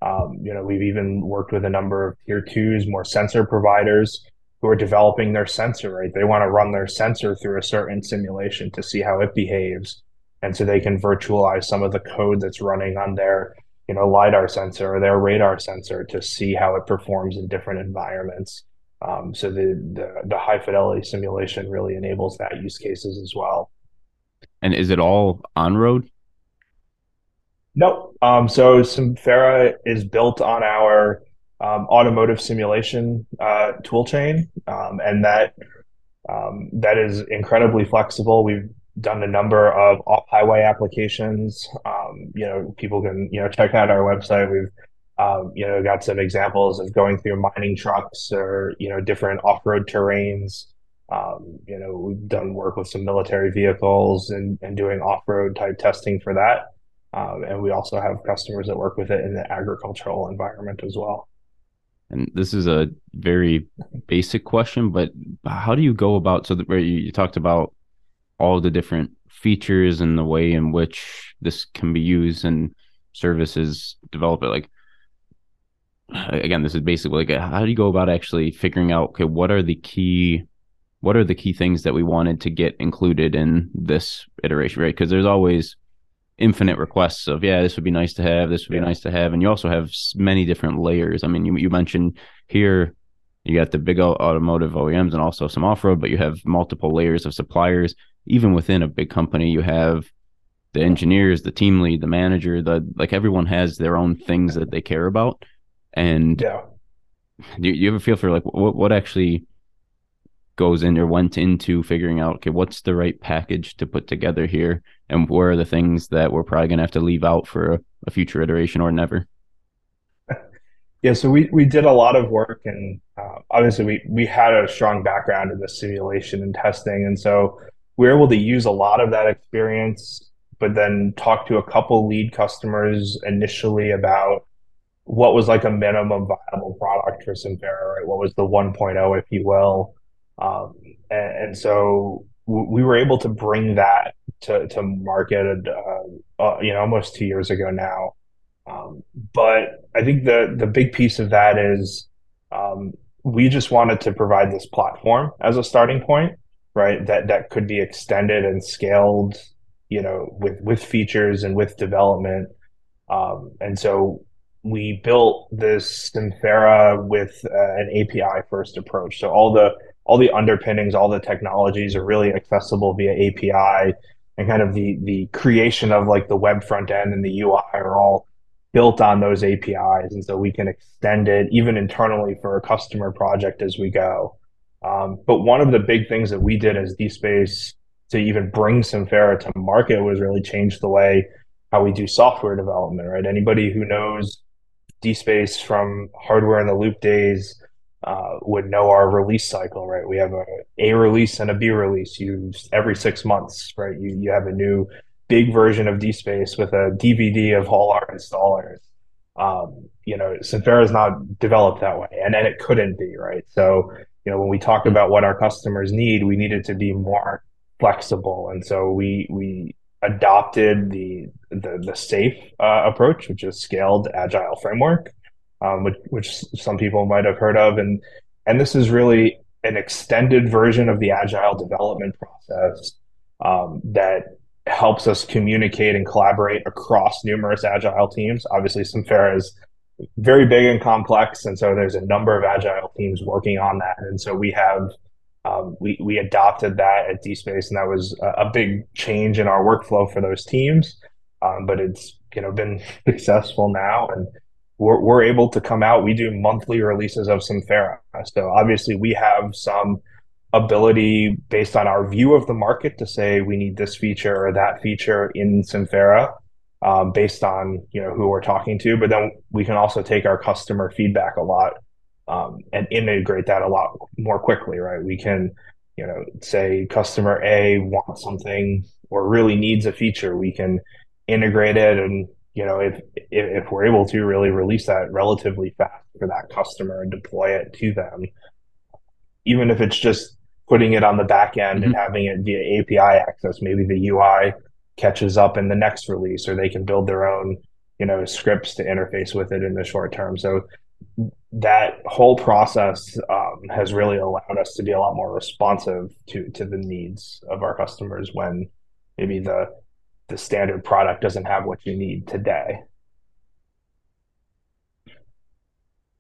Um, you know, we've even worked with a number of tier twos, more sensor providers who are developing their sensor, right? They want to run their sensor through a certain simulation to see how it behaves. And so they can virtualize some of the code that's running on their, you know, LiDAR sensor or their radar sensor to see how it performs in different environments. Um, so the, the, the high fidelity simulation really enables that use cases as well. And is it all on road? Nope. Um, so SIMPHERA is built on our um, automotive simulation uh, toolchain, um, and that um, that is incredibly flexible. We've done a number of off-highway applications. Um, you know, people can you know check out our website. We've um, you know got some examples of going through mining trucks or you know different off-road terrains. Um, you know, we've done work with some military vehicles and, and doing off-road type testing for that. Um, and we also have customers that work with it in the agricultural environment as well. And this is a very basic question, but how do you go about? So where you, you talked about all the different features and the way in which this can be used and services develop it. Like again, this is basically like how do you go about actually figuring out okay, what are the key what are the key things that we wanted to get included in this iteration, right? Because there's always infinite requests of yeah this would be nice to have this would be nice to have and you also have many different layers i mean you, you mentioned here you got the big automotive oems and also some off-road but you have multiple layers of suppliers even within a big company you have the engineers the team lead the manager the like everyone has their own things that they care about. And yeah. do you ever feel for like what, what actually goes in or went into figuring out okay what's the right package to put together here? And where are the things that we're probably going to have to leave out for a, a, future iteration or never? Yeah so we we did a lot of work and uh, obviously we we had a strong background in the simulation and testing. And so we were able to use a lot of that experience but then talk to a couple lead customers initially about what was like a minimum viable product for SIMPHERA, right? What was the 1.0, if you will? Um, and, and, so we were able to bring that to, to market, uh, uh, you know, almost two years ago now. Um, but I think the the big piece of that is um, we just wanted to provide this platform as a starting point, right? That that could be extended and scaled, you know, with with features and with development. Um, and so we built this SIMPHERA with uh, an API first approach. So all the all the underpinnings, all the technologies are really accessible via API, and kind of the the creation of like the web front end and the UI are all built on those APIs, and so we can extend it even internally for a customer project as we go. Um, but one of the big things that we did as DSpace to even bring SIMPHERA to market was really change the way how we do software development. Right? Anybody who knows DSpace from hardware in the loop days uh, would know our release cycle, right? We have a A release and a B release used every six months, right? You you have a new big version of DSpace with a DVD of all our installers. Um, you know, SIMPHERA is not developed that way, and and it couldn't be, right? So you know, when we talk about what our customers need, we needed to be more flexible, and so we we adopted the the, the SAFe uh, approach, which is scaled agile framework um, which, which some people might have heard of. And and this is really an extended version of the agile development process um, that helps us communicate and collaborate across numerous agile teams. Obviously, SIMPHERA is very big and complex, and so there's a number of agile teams working on that. And so we have um, we we adopted that at DSpace, and that was a, a big change in our workflow for those teams. Um, but it's you know been successful now, and we're, we're able to come out. We do monthly releases of SIMPHERA, so obviously we have some ability based on our view of the market to say we need this feature or that feature in SIMPHERA um, based on you know who we're talking to. But then we can also take our customer feedback a lot um, and integrate that a lot more quickly, right? We can you know say customer A wants something or really needs a feature, we can integrate it and you know if if we're able to really release that relatively fast for that customer and deploy it to them even if it's just putting it on the back end mm-hmm. and having it via API access. Maybe the UI catches up in the next release, or they can build their own, you know, scripts to interface with it in the short term. So that whole process um, has really allowed us to be a lot more responsive to to the needs of our customers when maybe the the standard product doesn't have what you need today.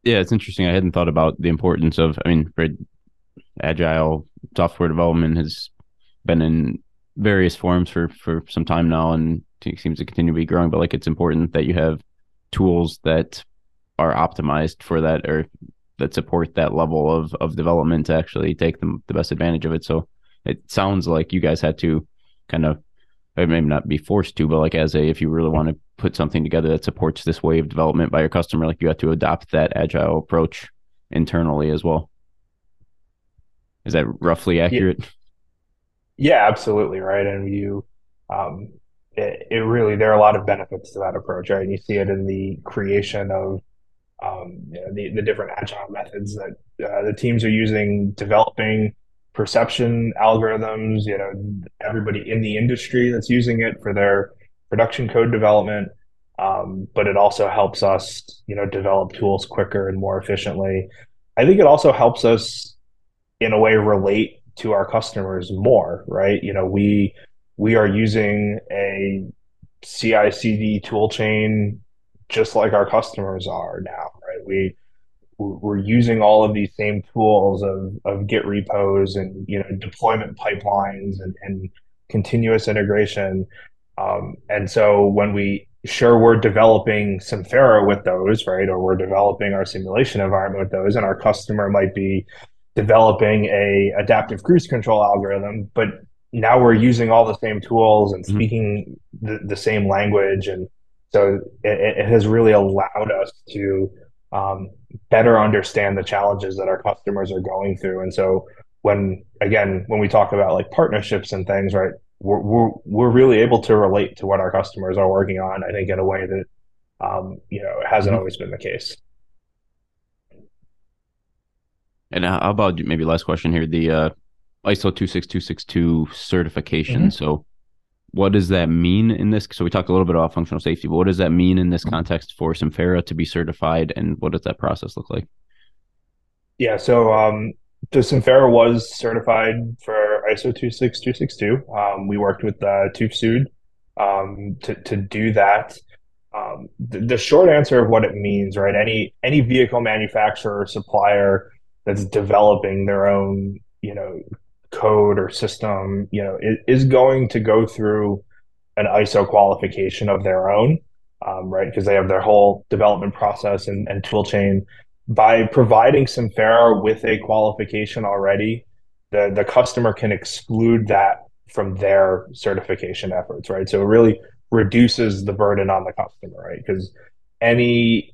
Yeah, it's interesting. I hadn't thought about the importance of. I mean, agile software development has been in various forms for for some time now and seems to continue to be growing but like it's important that you have tools that are optimized for that or that support that level of of development to actually take the, the best advantage of it. So it sounds like you guys had to kind of maybe not be forced to but like as a if you really want to put something together that supports this way of development by your customer like you have to adopt that agile approach internally as well. Is that roughly accurate? Yeah, absolutely right. And you, um, it, it, really there are a lot of benefits to that approach, right? And you see it in the creation of um, you know, the the different agile methods that uh, the teams are using, developing perception algorithms. You know, everybody in the industry that's using it for their production code development. Um, but it also helps us, you know, develop tools quicker and more efficiently. I think it also helps us in a way relate to our customers more, right? You know, we we are using a CI CD tool chain just like our customers are now, right? We we're using all of these same tools of, of Git repos and you know deployment pipelines and, and continuous integration. Um, and so when we sure we're developing SIMPHERA with those, right, or we're developing our simulation environment with those, and our customer might be developing a adaptive cruise control algorithm, but now we're using all the same tools and mm-hmm. speaking mm-hmm. the, the, same language. And so it, it has really allowed us to um, better understand the challenges that our customers are going through. And so when, again, when we talk about like partnerships and things, right, we're, we're, we're really able to relate to what our customers are working on, I think, in a way that, um, you know, hasn't mm-hmm. always been the case. And how about maybe last question here the uh, ISO 26262 certification. Mm-hmm. So, what does that mean in this? So, we talked a little bit about functional safety, but what does that mean in this mm-hmm. context for SIMPHERA to be certified, and what does that process look like? Yeah, so um, the SIMPHERA was certified for ISO 26262. Um, we worked with uh, TÜV um, to, to do that. Um, the, the, short answer of what it means, right? Any any vehicle manufacturer or supplier that's developing their own you know code or system you know is, going to go through an iso qualification of their own um, right? Because they have their whole development process and, and tool chain. By providing SIMPHERA with a qualification already the the customer can exclude that from their certification efforts right? So it really reduces the burden on the customer right? Because any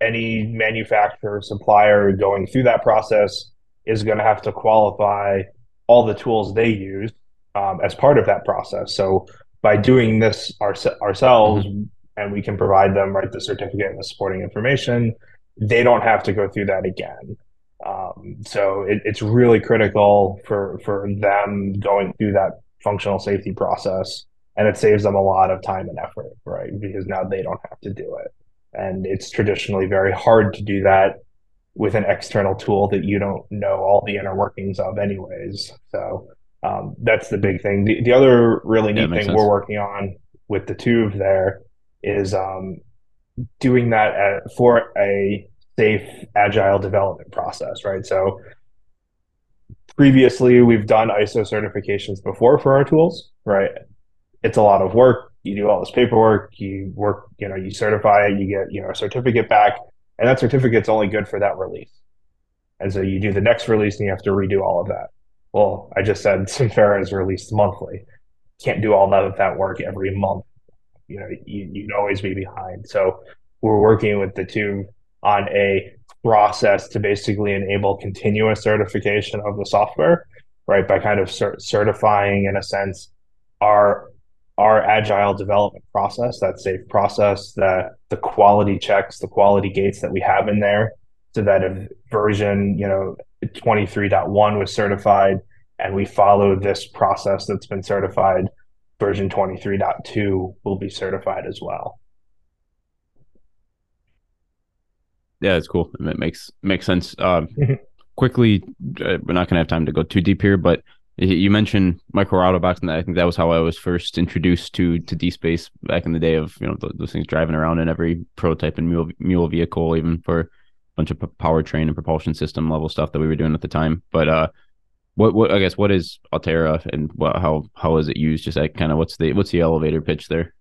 any manufacturer supplier going through that process is going to have to qualify all the tools they use um, as part of that process. So by doing this our, ourselves, mm-hmm. and we can provide them right the certificate and the supporting information, they don't have to go through that again. Um, so it, it's really critical for for them going through that functional safety process, and it saves them a lot of time and effort, right? Because now they don't have to do it and it's traditionally very hard to do that with an external tool that you don't know all the inner workings of anyways. So um, that's the big thing. The, the other really neat yeah, thing sense. we're working on with the TÜV there is um, doing that at, for a SAFe agile development process, right? So previously we've done ISO certifications before for our tools, right? It's a lot of work. You do all this paperwork, you work, you know, you certify it, you get, you know, a certificate back, and that certificate's only good for that release. And so you do the next release and you have to redo all of that. Well, I just said SIMPHERA is released monthly. Can't do all of that work every month. You know, you, you'd always be behind. So we're working with the TÜV on a process to basically enable continuous certification of the software, right? By kind of cert- certifying, in a sense, our our agile development process, that SAFe process, that the quality checks, the quality gates that we have in there, so that if version, you know, 23.1 was certified and we follow this process that's been certified, version 23.2 will be certified as well. Yeah, it's cool. It makes makes sense. Um, quickly, uh, we're not going to have time to go too deep here, but you mentioned MicroAutoBox, and I think that was how I was first introduced to to DSpace back in the day of you know those things driving around in every prototype and mule, mule vehicle, even for a bunch of powertrain and propulsion system level stuff that we were doing at the time. But uh, what what I guess what is AUTERA and what, how how is it used? Just like kind of what's the what's the elevator pitch there?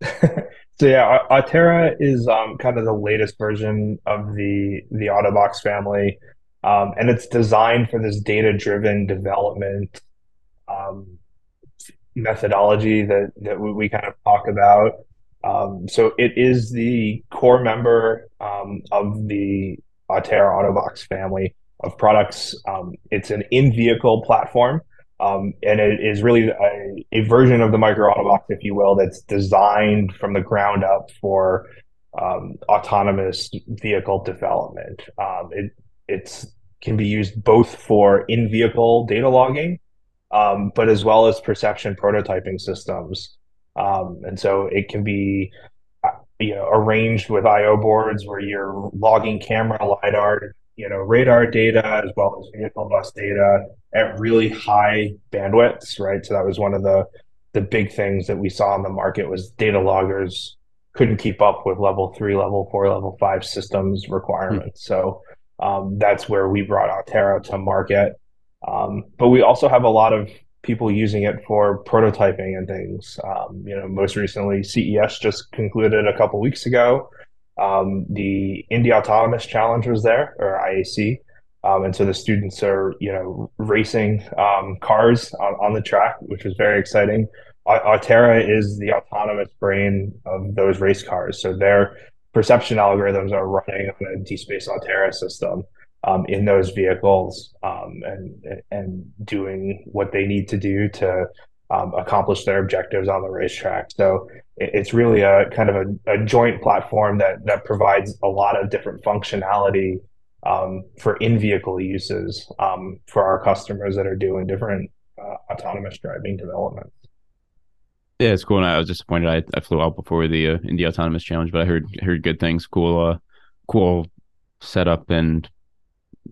So yeah, AUTERA is um, kind of the latest version of the the Autobox family, um, and it's designed for this data-driven development um, methodology that that we, we, kind of talk about. Um, so it is the core member um, of the AUTERA Autobox family of products. Um, it's an in-vehicle platform. Um, and it is really a, a, version of the MicroAutoBox, if you will, that's designed from the ground up for um, autonomous vehicle development. Um, it it's can be used both for in-vehicle data logging, um, but as well as perception prototyping systems. Um, and so it can be uh, you know arranged with I/O boards where you're logging camera, lidar, you know radar data as well as vehicle bus data at really high bandwidths right so that was one of the the big things that we saw in the market was data loggers couldn't keep up with level three level four level five systems requirements mm-hmm. so um, that's where we brought AUTERA to market. Um, but we also have a lot of people using it for prototyping and things. Um, you know most recently ces just concluded a couple weeks ago. Um, the Indy Autonomous Challenge was there, or IAC, um, and so the students are, you know, racing um, cars on, on, the track, which was very exciting. AUTERA is the autonomous brain of those race cars, so their perception algorithms are running on a DSpace AUTERA system um, in those vehicles um, and and doing what they need to do to um, accomplish their objectives on the racetrack. So it's really a kind of a, a, joint platform that that provides a lot of different functionality um, for in-vehicle uses um, for our customers that are doing different uh, autonomous driving developments. Yeah, it's cool. And I was disappointed. I, I flew out before the uh, Indy Autonomous Challenge, but I heard heard good things. Cool, uh, cool setup and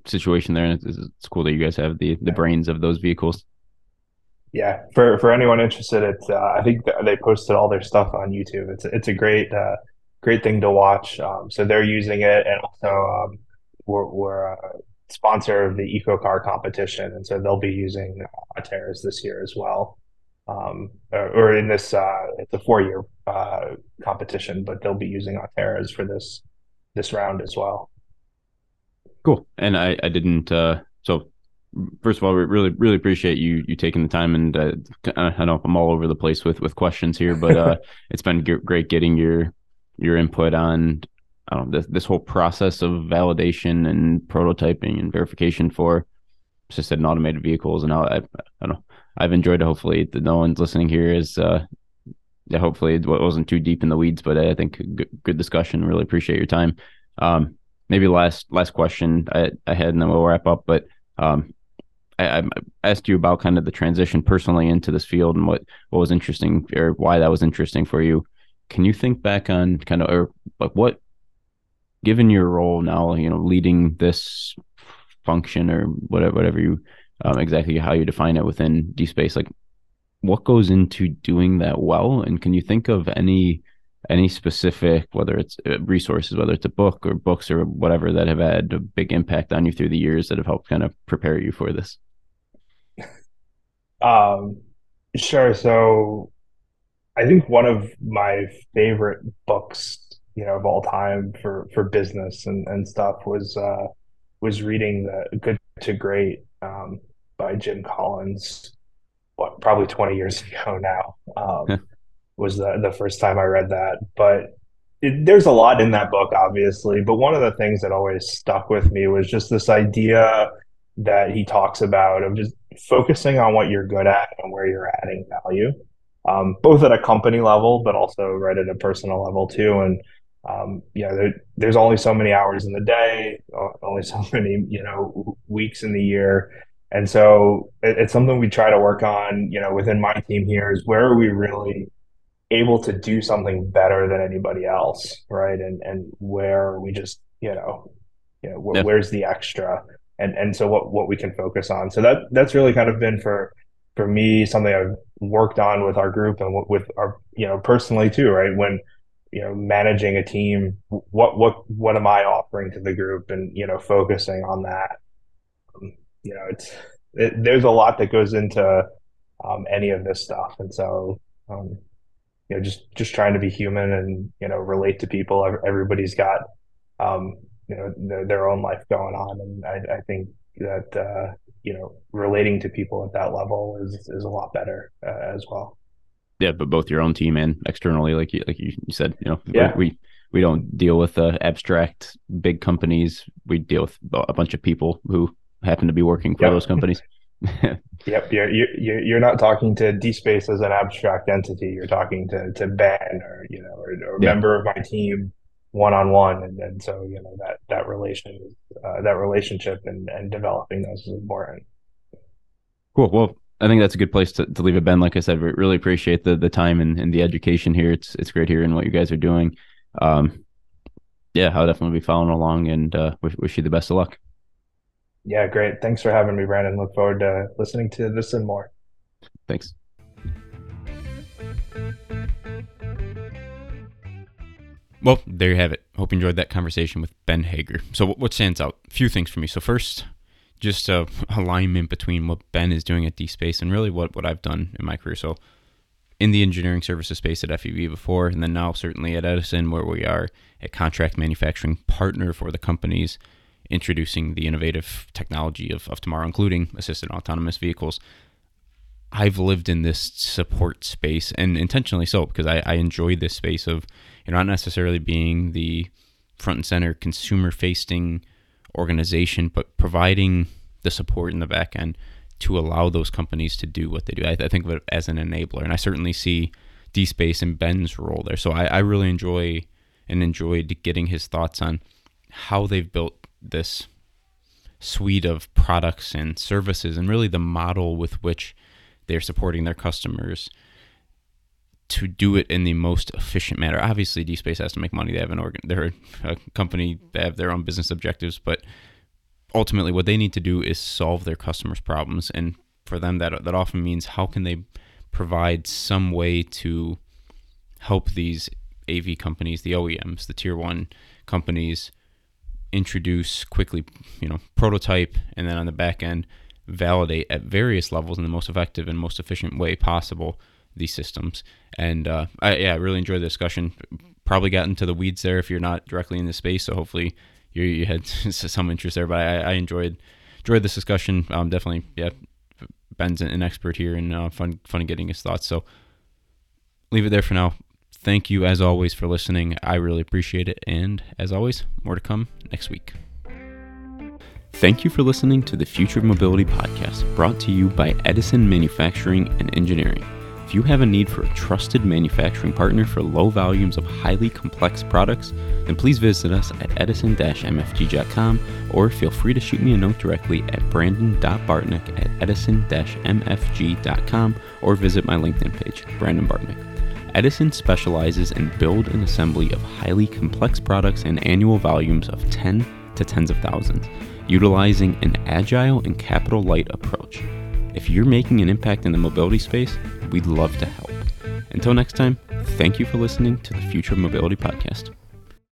situation there. And it's, it's cool that you guys have the the brains of those vehicles yeah, for for anyone interested, it's uh, I think they posted all their stuff on YouTube. It's it's a great uh, great thing to watch. Um, so they're using it, and also um, we're, we're a sponsor of the Eco Car competition, and so they'll be using AUTERAs this year as well. Um, or, or, in this, uh, it's a four year uh, competition, but they'll be using AUTERAs for this this round as well. Cool. And I I didn't uh, so first of all, we really really appreciate you you taking the time and uh, I know I'm all over the place with with questions here, but uh, it's been g- great getting your your input on I don't know this, this whole process of validation and prototyping and verification for assisted and automated vehicles. And I, I, I don't know I've enjoyed it. Hopefully, no one's listening here is uh. Hopefully, it wasn't too deep in the weeds, but I think good, good discussion. Really appreciate your time. Um, maybe last last question I, I had, and then we'll wrap up. But um, I, I, asked you about kind of the transition personally into this field and what what was interesting or why that was interesting for you. Can you think back on kind of or like what given your role now, you know, leading this function or whatever, whatever you um, exactly how you define it within DSpace, like what goes into doing that well? And can you think of any any specific, whether it's uh, resources, whether it's a book or books or whatever that have had a big impact on you through the years that have helped kind of prepare you for this? Um, sure. So I think one of my favorite books, you know, of all time for for business and, and stuff was uh was reading the Good to Great um by Jim Collins what probably 20 years ago now. Um was the the first time I read that. But it, there's a lot in that book, obviously. But one of the things that always stuck with me was just this idea that he talks about of just focusing on what you're good at and where you're adding value, um, both at a company level, but also right at a personal level too. And um, you know, there, there's only so many hours in the day, only so many you know weeks in the year. And so it, it's something we try to work on, you know, within my team here is where are we really able to do something better than anybody else, right? And and where we just you know, you know, wh- yeah. where's the extra, and and so what what we can focus on. So that that's really kind of been for for me something I've worked on with our group and w- with our you know personally too, right? When you know managing a team, what what what am I offering to the group, and you know focusing on that. Um, you know, it's it, there's a lot that goes into um, any of this stuff, and so um, you know just just trying to be human and you know relate to people. Everybody's got um you know their, their own life going on. And i, I think that uh you know relating to people at that level is is a lot better uh, as well yeah but both your own team and externally like you like you said you know yeah. we we don't deal with uh, abstract big companies we deal with a bunch of people who happen to be working for yep. those companies yep, you're, you're you're not talking to DSpace as an abstract entity. You're talking to to Ben or you know or, or a yeah. member of my team one on one, and then so you know that that relation uh, that relationship and and developing those is important. Cool. Well, I think that's a good place to, to leave it, Ben. Like I said, we really appreciate the the time and, and the education here. It's it's great hearing what you guys are doing. Um, yeah, I'll definitely be following along and uh, wish, wish you the best of luck. Yeah, great. Thanks for having me, Brandon. Look forward to listening to this and more. Thanks. Well, there you have it. Hope you enjoyed that conversation with Ben Hager. So, what stands out? A few things for me. So, first, just uh, a alignment between what Ben is doing at DSpace and really what, what I've done in my career. So, in the engineering services space at FEV before, and then now certainly at Edison, where we are a contract manufacturing partner for the companies introducing the innovative technology of, of tomorrow, including assisted autonomous vehicles. I've lived in this support space and intentionally so because I, I enjoy this space of you know not necessarily being the front and center consumer facing organization, but providing the support in the back end to allow those companies to do what they do. I, I think of it as an enabler, and I certainly see DSpace and Ben's role there. So I, I really enjoy and enjoyed getting his thoughts on how they've built this suite of products and services and really the model with which they're supporting their customers to do it in the most efficient manner. Obviously, DSpace has to make money. They have an organ, they're a company. They have their own business objectives, but ultimately, what they need to do is solve their customers' problems. And for them, that that often means how can they provide some way to help these AV companies, the OEMs, the tier one companies, introduce quickly, you know, prototype, and then on the back end, validate at various levels in the most effective and most efficient way possible these systems. And uh, I, yeah, I really enjoyed the discussion. Probably got into the weeds there if you're not directly in the space. So hopefully you, you had some interest there. But I, I enjoyed enjoyed this discussion. Um, definitely, yeah. Ben's an expert here and uh, fun fun getting his thoughts. So leave it there for now. Thank you, as always, for listening. I really appreciate it. And as always, more to come next week. Thank you for listening to the Future of Mobility podcast, brought to you by Edison Manufacturing and Engineering. If you have a need for a trusted manufacturing partner for low volumes of highly complex products, then please visit us at edison mfg.com or feel free to shoot me a note directly at brandon.bartnick at edison mfg.com or visit my LinkedIn page, Brandon Bartnick. Edison specializes in build and assembly of highly complex products in annual volumes of 10 to tens of thousands, utilizing an agile and capital light approach. If you're making an impact in the mobility space, we'd love to help. Until next time, thank you for listening to the Future Mobility Podcast.